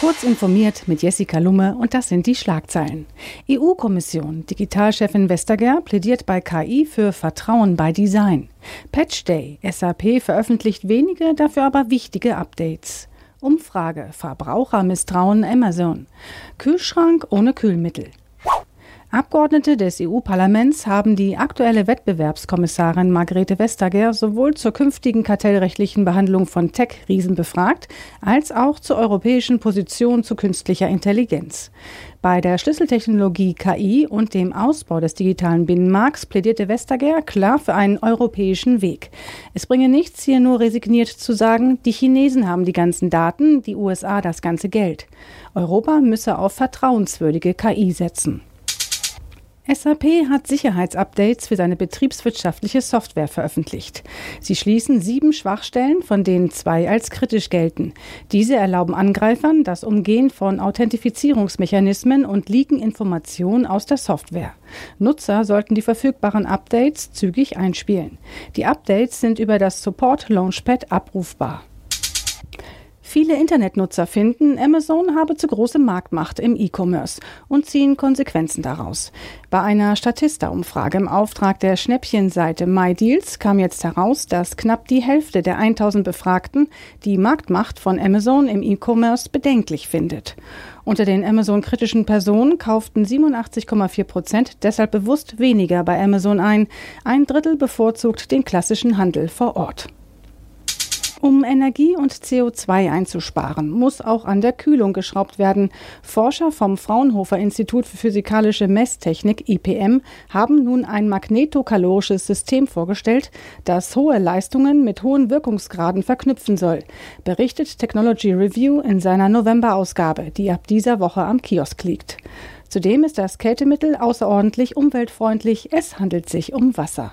Kurz informiert mit Jessica Lumme und das sind die Schlagzeilen. EU-Kommission, Digitalchefin Vestager plädiert bei KI für Vertrauen bei Design. Patch Day, SAP veröffentlicht wenige, dafür aber wichtige Updates. Umfrage, Verbraucher misstrauen Amazon. Kühlschrank ohne Kühlmittel. Abgeordnete des EU-Parlaments haben die aktuelle Wettbewerbskommissarin Margrethe Vestager sowohl zur künftigen kartellrechtlichen Behandlung von Tech-Riesen befragt, als auch zur europäischen Position zu künstlicher Intelligenz. Bei der Schlüsseltechnologie KI und dem Ausbau des digitalen Binnenmarkts plädierte Vestager klar für einen europäischen Weg. Es bringe nichts, hier nur resigniert zu sagen, die Chinesen haben die ganzen Daten, die USA das ganze Geld. Europa müsse auf vertrauenswürdige KI setzen. SAP hat Sicherheitsupdates für seine betriebswirtschaftliche Software veröffentlicht. Sie schließen sieben Schwachstellen, von denen zwei als kritisch gelten. Diese erlauben Angreifern das Umgehen von Authentifizierungsmechanismen und liegen Informationen aus der Software. Nutzer sollten die verfügbaren Updates zügig einspielen. Die Updates sind über das Support Launchpad abrufbar. Viele Internetnutzer finden, Amazon habe zu große Marktmacht im E-Commerce und ziehen Konsequenzen daraus. Bei einer Statista-Umfrage im Auftrag der Schnäppchenseite MyDeals kam jetzt heraus, dass knapp die Hälfte der 1000 Befragten die Marktmacht von Amazon im E-Commerce bedenklich findet. Unter den Amazon-kritischen Personen kauften 87,4 Prozent deshalb bewusst weniger bei Amazon ein. Ein Drittel bevorzugt den klassischen Handel vor Ort. Um Energie und CO2 einzusparen, muss auch an der Kühlung geschraubt werden. Forscher vom Fraunhofer Institut für Physikalische Messtechnik IPM haben nun ein magnetokalorisches System vorgestellt, das hohe Leistungen mit hohen Wirkungsgraden verknüpfen soll, berichtet Technology Review in seiner November-Ausgabe, die ab dieser Woche am Kiosk liegt. Zudem ist das Kältemittel außerordentlich umweltfreundlich. Es handelt sich um Wasser.